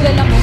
del amor.